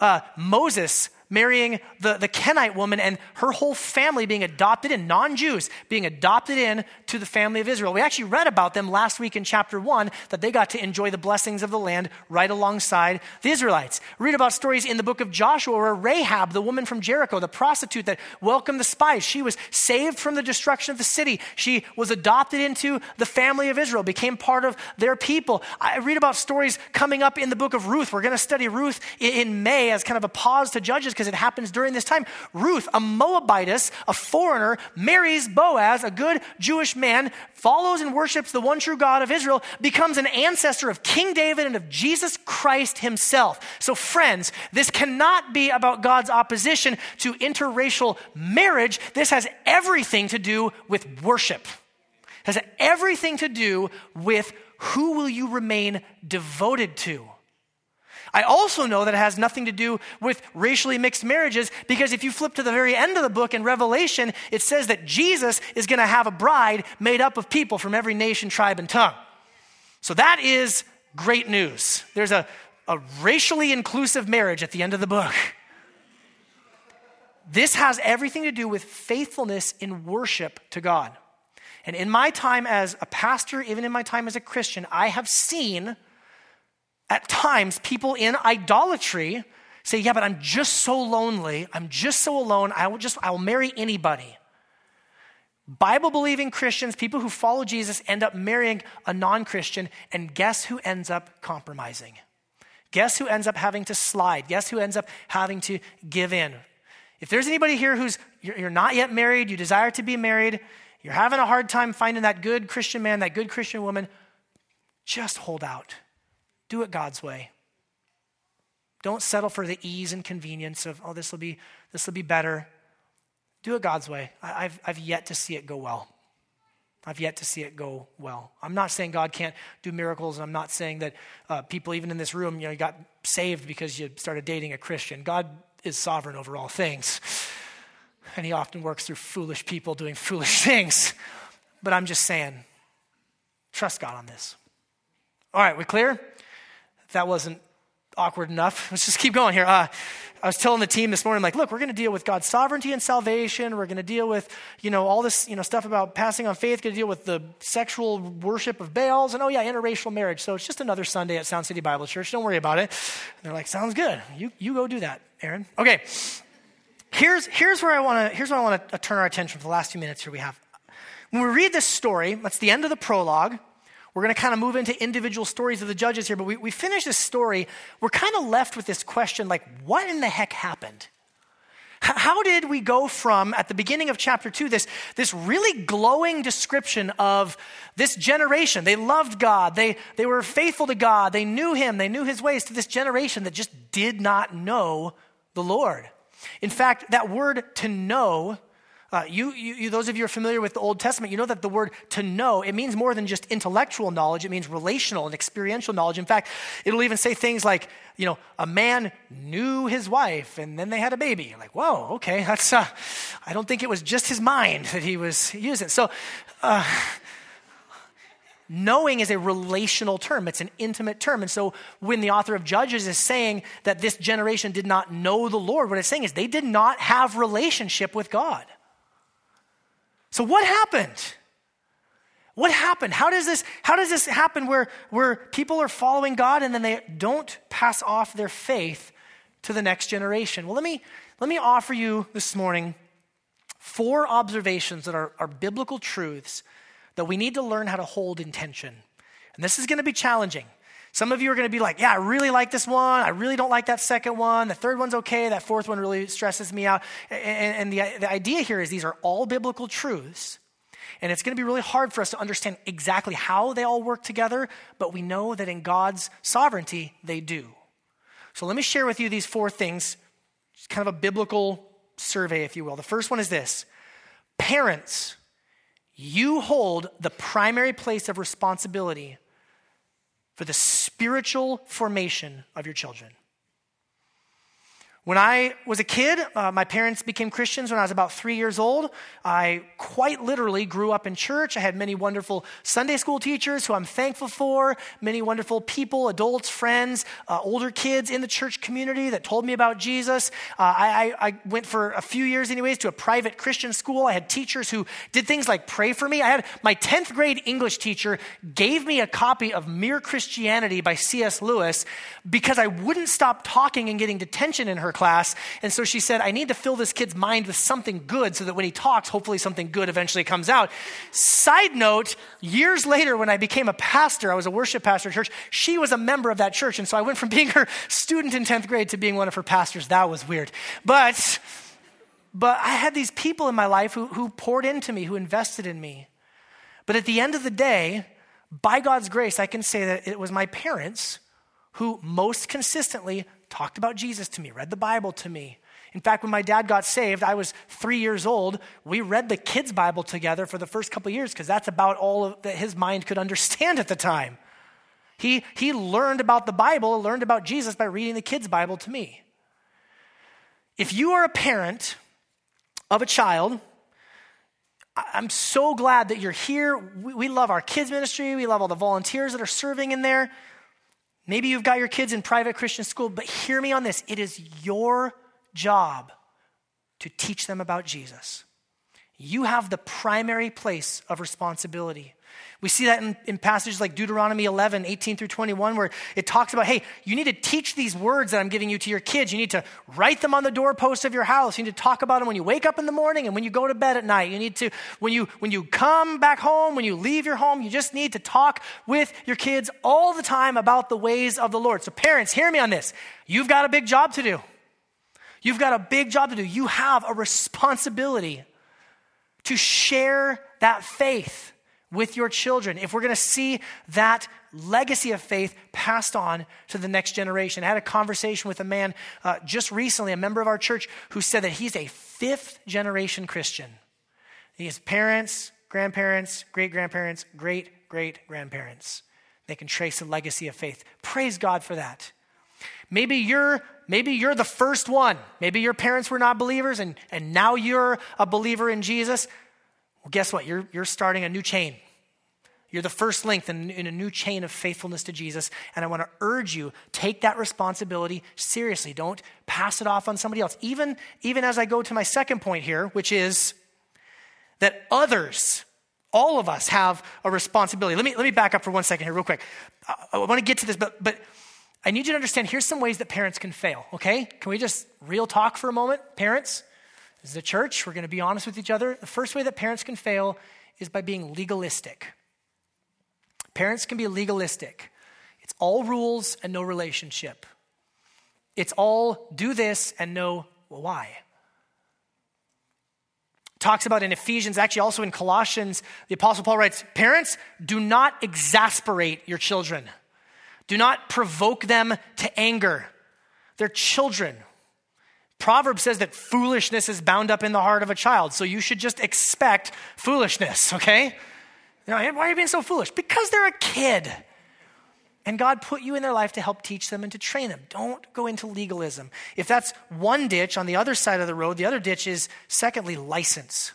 uh, Moses marrying the, the Kenite woman and her whole family being adopted in, non Jews being adopted in to the family of Israel. We actually read about them last week in chapter one that they got to enjoy the blessings of the land right alongside the Israelites. Read about stories in the book of Joshua where Rahab, the woman from Jericho, the prostitute that welcomed the spies, she was saved from the destruction of the city. She was adopted into the family of Israel, became part of their people. I read about stories coming up in the book of Ruth. We're going to study Ruth in May as kind of a pause to Judges because it happens during this time. Ruth, a Moabitess, a foreigner, marries Boaz, a good Jewish man, follows and worships the one true God of Israel, becomes an ancestor of King David and of Jesus Christ himself. So, friends, this cannot be about God's opposition to interracial marriage. This has everything to do with worship. It has everything to do with who will you remain devoted to? I also know that it has nothing to do with racially mixed marriages because if you flip to the very end of the book in Revelation, it says that Jesus is going to have a bride made up of people from every nation, tribe, and tongue. So that is great news. There's a, a racially inclusive marriage at the end of the book. This has everything to do with faithfulness in worship to God. And in my time as a pastor, even in my time as a Christian, I have seen at times people in idolatry say, Yeah, but I'm just so lonely. I'm just so alone. I will just, I will marry anybody. Bible believing Christians, people who follow Jesus, end up marrying a non Christian, and guess who ends up compromising? Guess who ends up having to slide? Guess who ends up having to give in? If there's anybody here who's you're not yet married, you desire to be married, you're having a hard time finding that good Christian man, that good Christian woman, just hold out. Do it God's way. Don't settle for the ease and convenience of, oh, this will be, this will be better. Do it God's way. I, have I've yet to see it go well. I've yet to see it go well. I'm not saying God can't do miracles. I'm not saying that uh, people, even in this room, you know, you got saved because you started dating a Christian. God is sovereign over all things. And he often works through foolish people doing foolish things. But I'm just saying, trust God on this. All right, we clear? That wasn't awkward enough, let's just keep going here. Uh, I was telling the team this morning, like, look, we're going to deal with God's sovereignty and salvation. We're going to deal with, you know, all this, you know, stuff about passing on faith. Going to deal with the sexual worship of Baals, and oh yeah, interracial marriage. So it's just another Sunday at Sound City Bible Church. Don't worry about it. And they're like, sounds good. You you go do that, Aaron. Okay. Here's here's where I want to here's where I want to turn our attention for the last few minutes here we have. When we read this story, that's the end of the prologue. We're going to kind of move into individual stories of the judges here, but we, we finish this story. We're kind of left with this question like, what in the heck happened? How did we go from, at the beginning of chapter two, this, this really glowing description of this generation? They loved God, they, they were faithful to God, they knew Him, they knew His ways, to this generation that just did not know the Lord. In fact, that word to know uh, you, you, those of you who are familiar with the Old Testament, you know that the word to know, it means more than just intellectual knowledge. It means relational and experiential knowledge. In fact, it'll even say things like, you know, a man knew his wife and then they had a baby. Like, whoa, okay, that's, uh, I don't think it was just his mind that he was using. So, uh, knowing is a relational term, it's an intimate term. And so when the author of Judges is saying that this generation did not know the Lord, what it's saying is they did not have relationship with God. So what happened? What happened? How does this, how does this happen where, where people are following God and then they don't pass off their faith to the next generation? Well, let me, let me offer you this morning four observations that are, are biblical truths that we need to learn how to hold intention. And this is going to be challenging. Some of you are going to be like, yeah, I really like this one. I really don't like that second one. The third one's okay. That fourth one really stresses me out. And, and the, the idea here is these are all biblical truths. And it's going to be really hard for us to understand exactly how they all work together, but we know that in God's sovereignty, they do. So let me share with you these four things, It's kind of a biblical survey, if you will. The first one is this Parents, you hold the primary place of responsibility for the spiritual formation of your children. When I was a kid, uh, my parents became Christians when I was about three years old. I quite literally grew up in church. I had many wonderful Sunday school teachers who I'm thankful for, many wonderful people, adults, friends, uh, older kids in the church community that told me about Jesus. Uh, I, I, went for a few years, anyways, to a private Christian school. I had teachers who did things like pray for me. I had my 10th grade English teacher gave me a copy of Mere Christianity by C.S. Lewis because I wouldn't stop talking and getting detention in her class. And so she said, I need to fill this kid's mind with something good so that when he talks, hopefully something good eventually comes out. Side note, years later, when I became a pastor, I was a worship pastor at church, she was a member of that church. And so I went from being her student in 10th grade to being one of her pastors. That was weird. But, but I had these people in my life who, who poured into me, who invested in me. But at the end of the day, by God's grace, I can say that it was my parents who most consistently talked about Jesus to me, read the Bible to me. In fact, when my dad got saved, I was three years old. We read the kids' Bible together for the first couple years because that's about all that his mind could understand at the time. He, he learned about the Bible, learned about Jesus by reading the kids' Bible to me. If you are a parent of a child, I'm so glad that you're here. We, we love our kids' ministry. We love all the volunteers that are serving in there. Maybe you've got your kids in private Christian school, but hear me on this. It is your job to teach them about Jesus. You have the primary place of responsibility. We see that in, in, passages like Deuteronomy 11, 18 through 21, where it talks about, hey, you need to teach these words that I'm giving you to your kids. You need to write them on the doorposts of your house. You need to talk about them when you wake up in the morning and when you go to bed at night. You need to, when you, when you come back home, when you leave your home, you just need to talk with your kids all the time about the ways of the Lord. So, parents, hear me on this. You've got a big job to do. You've got a big job to do. You have a responsibility to share that faith with your children, if we're going to see that legacy of faith passed on to the next generation. I had a conversation with a man uh, just recently, a member of our church, who said that he's a fifth generation Christian. He has parents, grandparents, great grandparents, great great grandparents. They can trace a legacy of faith. Praise God for that. Maybe you're maybe you're the first one. Maybe your parents were not believers and, and now you're a believer in Jesus. Well, guess what? You're, you're starting a new chain. You're the first link in, in, a new chain of faithfulness to Jesus. And I want to urge you, take that responsibility seriously. Don't pass it off on somebody else. Even, even as I go to my second point here, which is that others, all of us have a responsibility. Let me, let me back up for one second here, real quick. I, I want to get to this, but, but I need you to understand here's some ways that parents can fail, okay? Can we just real talk for a moment? Parents, is a church. We're going to be honest with each other. The first way that parents can fail is by being legalistic. Parents can be legalistic. It's all rules and no relationship. It's all do this and no well, why. Talks about in Ephesians, actually also in Colossians, the Apostle Paul writes Parents, do not exasperate your children, do not provoke them to anger. They're children. Proverbs says that foolishness is bound up in the heart of a child, so you should just expect foolishness, okay? Why are you being so foolish? Because they're a kid. And God put you in their life to help teach them and to train them. Don't go into legalism. If that's one ditch on the other side of the road, the other ditch is, secondly, license.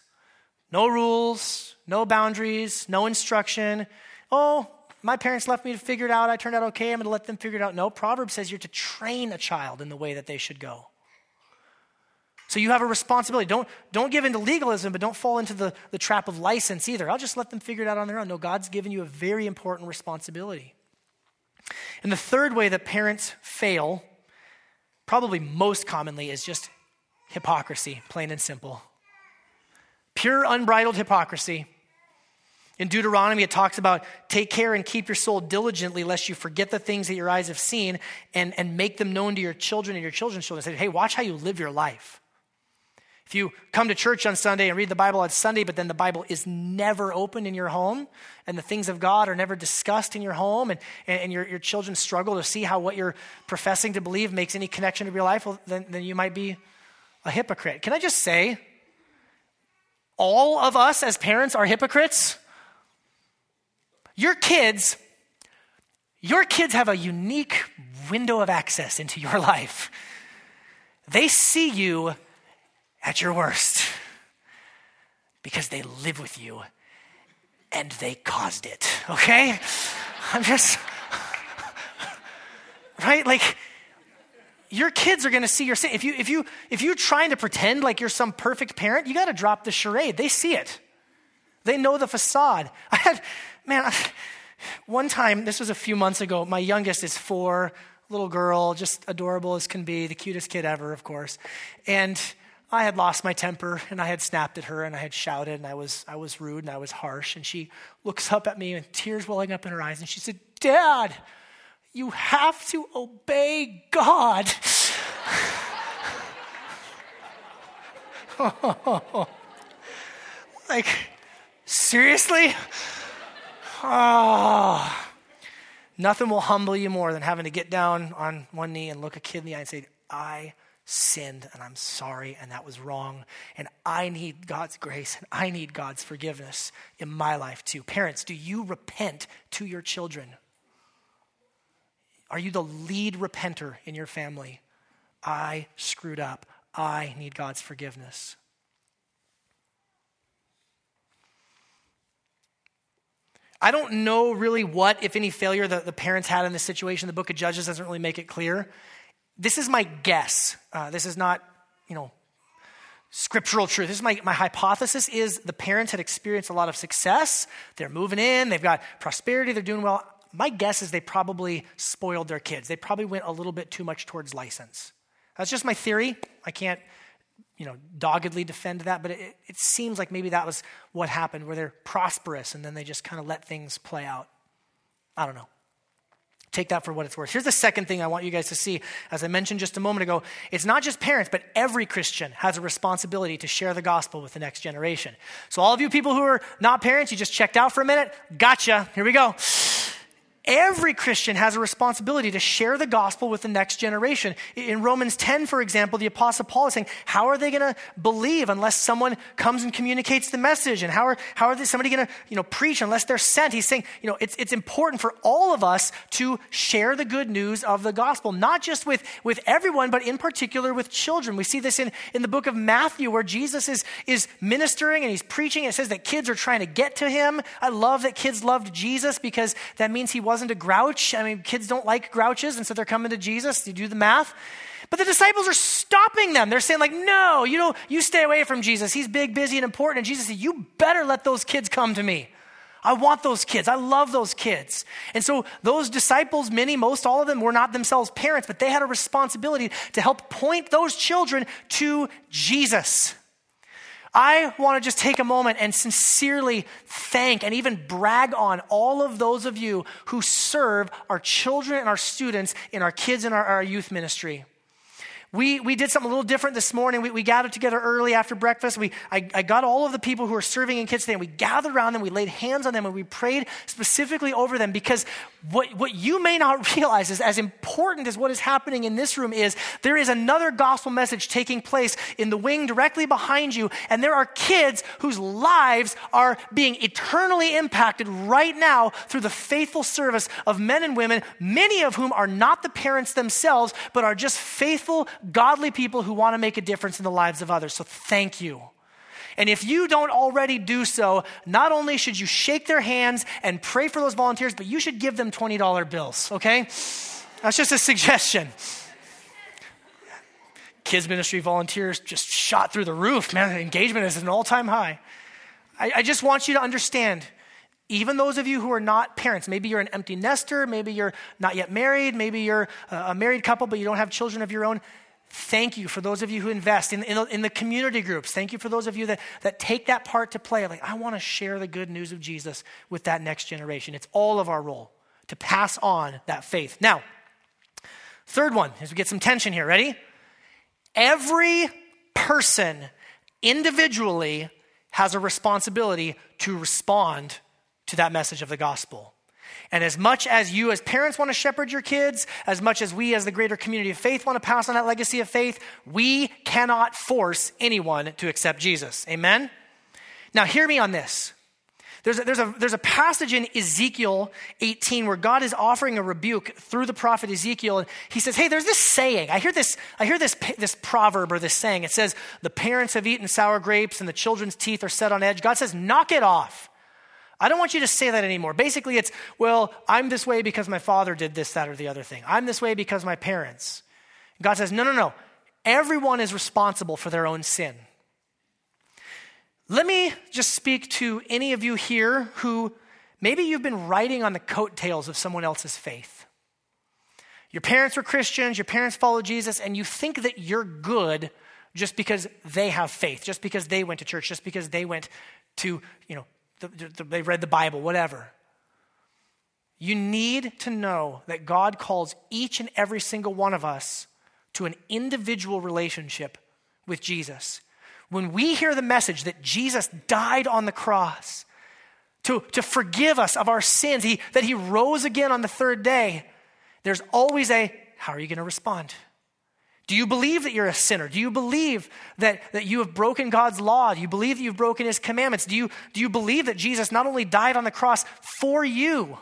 No rules, no boundaries, no instruction. Oh, my parents left me to figure it out. I turned out okay. I'm going to let them figure it out. No, Proverbs says you're to train a child in the way that they should go. So you have a responsibility. Don't, don't give into legalism, but don't fall into the, the trap of license either. I'll just let them figure it out on their own. No, God's given you a very important responsibility. And the third way that parents fail, probably most commonly, is just hypocrisy, plain and simple. Pure, unbridled hypocrisy. In Deuteronomy, it talks about take care and keep your soul diligently, lest you forget the things that your eyes have seen and, and make them known to your children and your children's children. Say, hey, watch how you live your life. If you come to church on Sunday and read the Bible on Sunday, but then the Bible is never opened in your home and the things of God are never discussed in your home and, and your, your children struggle to see how what you're professing to believe makes any connection to your life, well, then, then you might be a hypocrite. Can I just say, all of us as parents are hypocrites? Your kids, your kids have a unique window of access into your life. They see you at your worst because they live with you and they caused it, okay? I'm just, right? Like, your kids are going to see your sin. If you if you if you're trying to pretend like you're some perfect parent, you got to drop the charade. They see it. They know the facade. I had man, one time this was a few months ago. My youngest is four, little girl, just adorable as can be, the cutest kid ever, of course, and I had lost my temper and I had snapped at her and I had shouted and I was, I was rude and I was harsh. And she looks up at me with tears welling up in her eyes and she said, Dad, you have to obey God. like, seriously? Oh. Nothing will humble you more than having to get down on one knee and look a kid in the eye and say, I sinned and I'm sorry and that was wrong. And I need God's grace and I need God's forgiveness in my life too. Parents, do you repent to your children? Are you the lead repenter in your family? I screwed up. I need God's forgiveness. I don't know really what, if any, failure that the parents had in this situation. The book of Judges doesn't really make it clear. This is my guess. Uh, this is not, you know, scriptural truth. This is my, my hypothesis is the parents had experienced a lot of success. They're moving in, they've got prosperity, they're doing well. My guess is they probably spoiled their kids. They probably went a little bit too much towards license. That's just my theory. I can't, you know, doggedly defend that, but it, it seems like maybe that was what happened, where they're prosperous and then they just kind of let things play out. I don't know. Take that for what it's worth. Here's the second thing I want you guys to see. As I mentioned just a moment ago, it's not just parents, but every Christian has a responsibility to share the gospel with the next generation. So, all of you people who are not parents, you just checked out for a minute. Gotcha. Here we go. Every Christian has a responsibility to share the gospel with the next generation. In Romans 10, for example, the Apostle Paul is saying, How are they going to believe unless someone comes and communicates the message? And how are, how are they, somebody going to you know, preach unless they're sent? He's saying, you know, it's, it's important for all of us to share the good news of the gospel, not just with, with everyone, but in particular with children. We see this in, in the book of Matthew where Jesus is, is ministering and he's preaching. It says that kids are trying to get to him. I love that kids loved Jesus because that means he wasn't wasn't a grouch. I mean, kids don't like grouches, and so they're coming to Jesus. You do the math. But the disciples are stopping them. They're saying, like, no, you know, you stay away from Jesus. He's big, busy, and important. And Jesus said, you better let those kids come to me. I want those kids. I love those kids. And so those disciples, many, most, all of them were not themselves parents, but they had a responsibility to help point those children to Jesus. I want to just take a moment and sincerely thank and even brag on all of those of you who serve our children and our students in our kids and our, our youth ministry. We, we did something a little different this morning. We, we gathered together early after breakfast. We, I, I got all of the people who are serving in kids today, and we gathered around them, we laid hands on them, and we prayed specifically over them because what, what you may not realize is as important as what is happening in this room is there is another gospel message taking place in the wing directly behind you, and there are kids whose lives are being eternally impacted right now through the faithful service of men and women, many of whom are not the parents themselves, but are just faithful godly people who want to make a difference in the lives of others. So thank you. And if you don't already do so, not only should you shake their hands and pray for those volunteers, but you should give them $20 bills, okay? That's just a suggestion. Kids ministry volunteers just shot through the roof, man. Engagement is at an all time high. I, I just want you to understand even those of you who are not parents, maybe you're an empty nester, maybe you're not yet married, maybe you're a married couple, but you don't have children of your own. Thank you for those of you who invest in, in, in, the community groups. Thank you for those of you that, that take that part to play. Like, I want to share the good news of Jesus with that next generation. It's all of our role to pass on that faith. Now, third one, as we get some tension here, ready? Every person individually has a responsibility to respond to that message of the gospel. And as much as you, as parents, want to shepherd your kids, as much as we, as the greater community of faith, want to pass on that legacy of faith, we cannot force anyone to accept Jesus. Amen? Now, hear me on this. There's a, there's, a, there's a passage in Ezekiel 18 where God is offering a rebuke through the prophet Ezekiel. And he says, Hey, there's this saying. I hear this, I hear this, this proverb or this saying. It says, The parents have eaten sour grapes and the children's teeth are set on edge. God says, Knock it off. I don't want you to say that anymore. Basically, it's, well, I'm this way because my father did this, that, or the other thing. I'm this way because my parents. God says, no, no, no. Everyone is responsible for their own sin. Let me just speak to any of you here who maybe you've been riding on the coattails of someone else's faith. Your parents were Christians, your parents followed Jesus, and you think that you're good just because they have faith, just because they went to church, just because they went to, you know, they read the Bible, whatever. You need to know that God calls each and every single one of us to an individual relationship with Jesus. When we hear the message that Jesus died on the cross to, to forgive us of our sins, he, that he rose again on the third day, there's always a how are you going to respond? Do you believe that you're a sinner? Do you believe that, that you have broken God's law? Do you believe that you've broken his commandments? Do you, do you believe that Jesus not only died on the cross for you,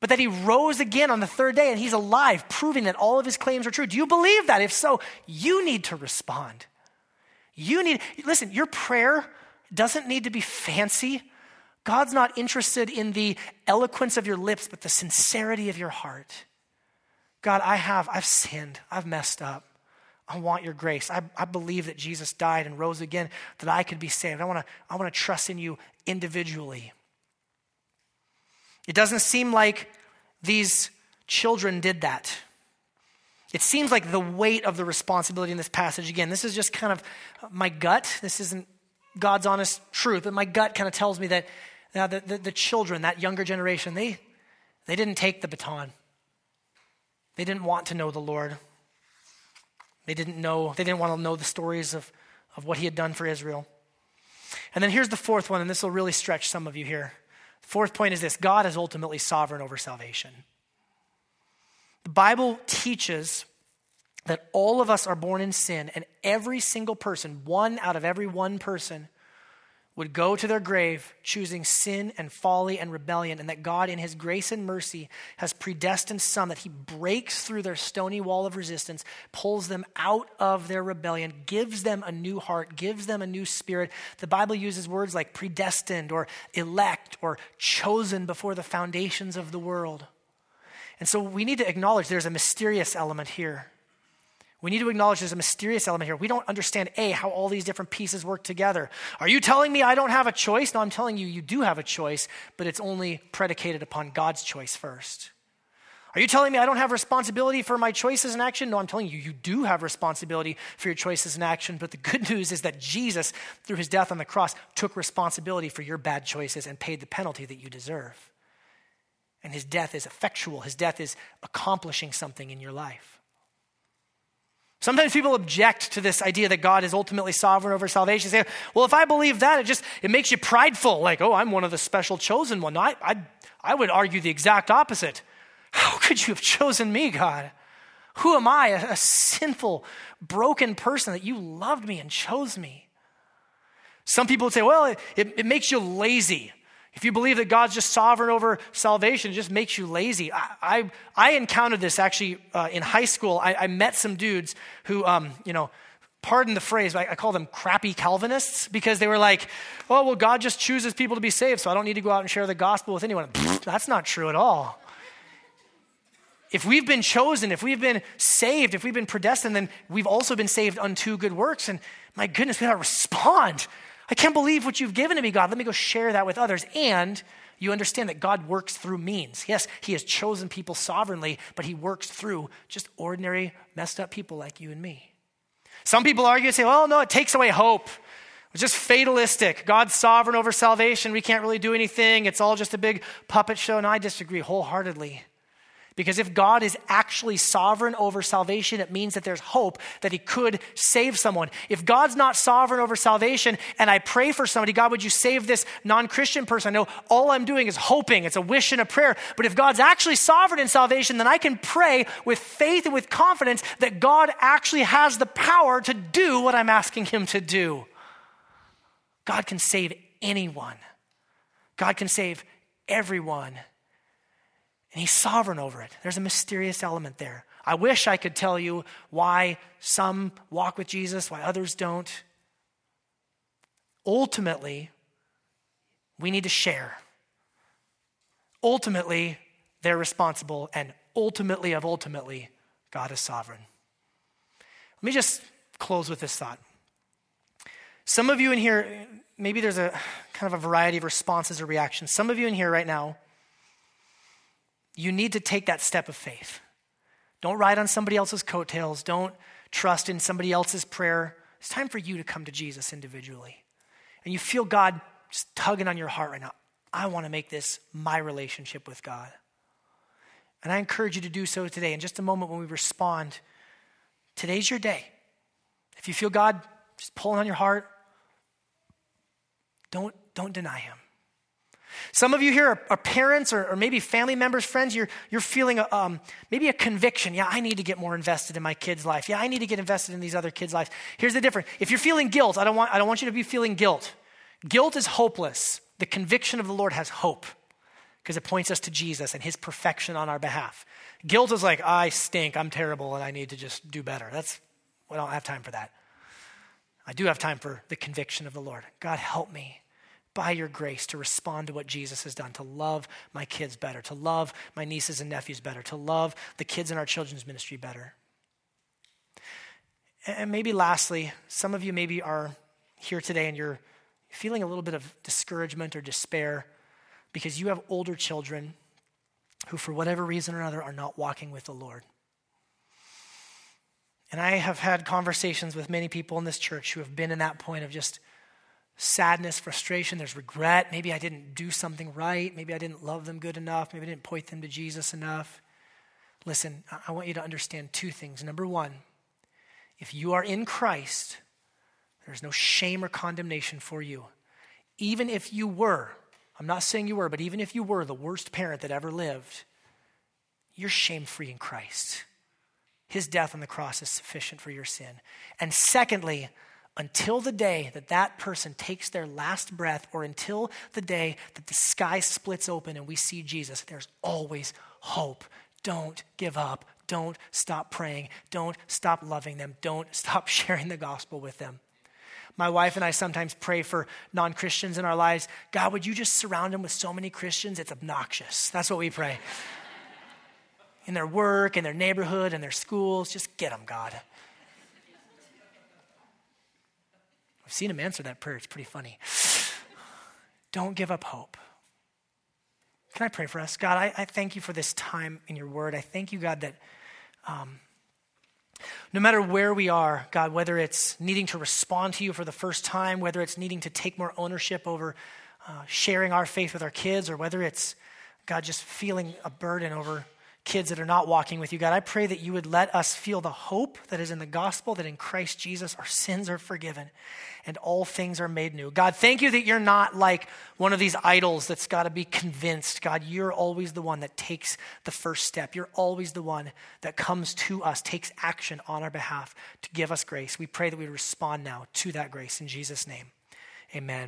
but that he rose again on the third day and he's alive, proving that all of his claims are true? Do you believe that? If so, you need to respond. You need, listen, your prayer doesn't need to be fancy. God's not interested in the eloquence of your lips, but the sincerity of your heart. God, I have, I've sinned, I've messed up. I want your grace. I, I believe that Jesus died and rose again that I could be saved. I want to I want to trust in you individually. It doesn't seem like these children did that. It seems like the weight of the responsibility in this passage, again, this is just kind of my gut. This isn't God's honest truth, but my gut kind of tells me that uh, the, the, the children, that younger generation, they, they didn't take the baton. They didn't want to know the Lord. They didn't know, they didn't want to know the stories of, of what he had done for Israel. And then here's the fourth one, and this will really stretch some of you here. Fourth point is this God is ultimately sovereign over salvation. The Bible teaches that all of us are born in sin, and every single person, one out of every one person, would go to their grave choosing sin and folly and rebellion, and that God, in His grace and mercy, has predestined some, that He breaks through their stony wall of resistance, pulls them out of their rebellion, gives them a new heart, gives them a new spirit. The Bible uses words like predestined or elect or chosen before the foundations of the world. And so we need to acknowledge there's a mysterious element here. We need to acknowledge there's a mysterious element here. We don't understand, A, how all these different pieces work together. Are you telling me I don't have a choice? No, I'm telling you, you do have a choice, but it's only predicated upon God's choice first. Are you telling me I don't have responsibility for my choices and action? No, I'm telling you, you do have responsibility for your choices and action. But the good news is that Jesus, through his death on the cross, took responsibility for your bad choices and paid the penalty that you deserve. And his death is effectual, his death is accomplishing something in your life. Sometimes people object to this idea that God is ultimately sovereign over salvation. Say, well, if I believe that, it just it makes you prideful. Like, oh, I'm one of the special chosen one. No, I, I, I would argue the exact opposite. How could you have chosen me, God? Who am I, a, a sinful, broken person that you loved me and chose me? Some people would say, well, it, it, it makes you lazy. If you believe that God's just sovereign over salvation, it just makes you lazy. I, I, I encountered this actually uh, in high school. I, I, met some dudes who, um, you know, pardon the phrase, I, I call them crappy Calvinists because they were like, oh, well, God just chooses people to be saved, so I don't need to go out and share the gospel with anyone. That's not true at all. If we've been chosen, if we've been saved, if we've been predestined, then we've also been saved unto good works. And my goodness, we gotta respond I can't believe what you've given to me, God. Let me go share that with others. And you understand that God works through means. Yes, He has chosen people sovereignly, but He works through just ordinary, messed up people like you and me. Some people argue and say, well, no, it takes away hope. It's just fatalistic. God's sovereign over salvation. We can't really do anything. It's all just a big puppet show. And I disagree wholeheartedly. Because if God is actually sovereign over salvation, it means that there's hope that He could save someone. If God's not sovereign over salvation and I pray for somebody, God, would you save this non Christian person? I know all I'm doing is hoping. It's a wish and a prayer. But if God's actually sovereign in salvation, then I can pray with faith and with confidence that God actually has the power to do what I'm asking Him to do. God can save anyone, God can save everyone. And he's sovereign over it. There's a mysterious element there. I wish I could tell you why some walk with Jesus, why others don't. Ultimately, we need to share. Ultimately, they're responsible, and ultimately, of ultimately, God is sovereign. Let me just close with this thought. Some of you in here, maybe there's a kind of a variety of responses or reactions. Some of you in here right now, you need to take that step of faith. Don't ride on somebody else's coattails. Don't trust in somebody else's prayer. It's time for you to come to Jesus individually. And you feel God just tugging on your heart right now. I want to make this my relationship with God. And I encourage you to do so today. In just a moment, when we respond, today's your day. If you feel God just pulling on your heart, don't, don't deny Him. Some of you here are, are parents or, or, maybe family members, friends. You're, you're feeling a, um, maybe a conviction. Yeah, I need to get more invested in my kid's life. Yeah, I need to get invested in these other kids' lives. Here's the difference. If you're feeling guilt, I don't want, I don't want you to be feeling guilt. Guilt is hopeless. The conviction of the Lord has hope because it points us to Jesus and his perfection on our behalf. Guilt is like, I stink, I'm terrible, and I need to just do better. That's, we don't have time for that. I do have time for the conviction of the Lord. God, help me by your grace to respond to what Jesus has done, to love my kids better, to love my nieces and nephews better, to love the kids in our children's ministry better. And maybe lastly, some of you maybe are here today and you're feeling a little bit of discouragement or despair because you have older children who, for whatever reason or another, are not walking with the Lord. And I have had conversations with many people in this church who have been in that point of just sadness, frustration, there's regret. Maybe I didn't do something right. Maybe I didn't love them good enough. Maybe I didn't point them to Jesus enough. Listen, I want you to understand two things. Number one, if you are in Christ, there's no shame or condemnation for you. Even if you were, I'm not saying you were, but even if you were the worst parent that ever lived, you're shame free in Christ. His death on the cross is sufficient for your sin. And secondly, until the day that that person takes their last breath or until the day that the sky splits open and we see Jesus, there's always hope. Don't give up. Don't stop praying. Don't stop loving them. Don't stop sharing the gospel with them. My wife and I sometimes pray for non Christians in our lives. God, would you just surround them with so many Christians? It's obnoxious. That's what we pray. in their work, in their neighborhood, in their schools, just get them, God. I've seen him answer that prayer. It's pretty funny. Don't give up hope. Can I pray for us? God, I, I thank you for this time in your word. I thank you, God, that um, no matter where we are, God, whether it's needing to respond to you for the first time, whether it's needing to take more ownership over uh, sharing our faith with our kids, or whether it's, God, just feeling a burden over kids that are not walking with you, God, I pray that you would let us feel the hope that is in the gospel that in Christ Jesus our sins are forgiven and all things are made new. God, thank you that you're not like one of these idols that's got to be convinced. God, you're always the one that takes the first step. You're always the one that comes to us, takes action on our behalf to give us grace. We pray that we respond now to that grace in Jesus' name. Amen.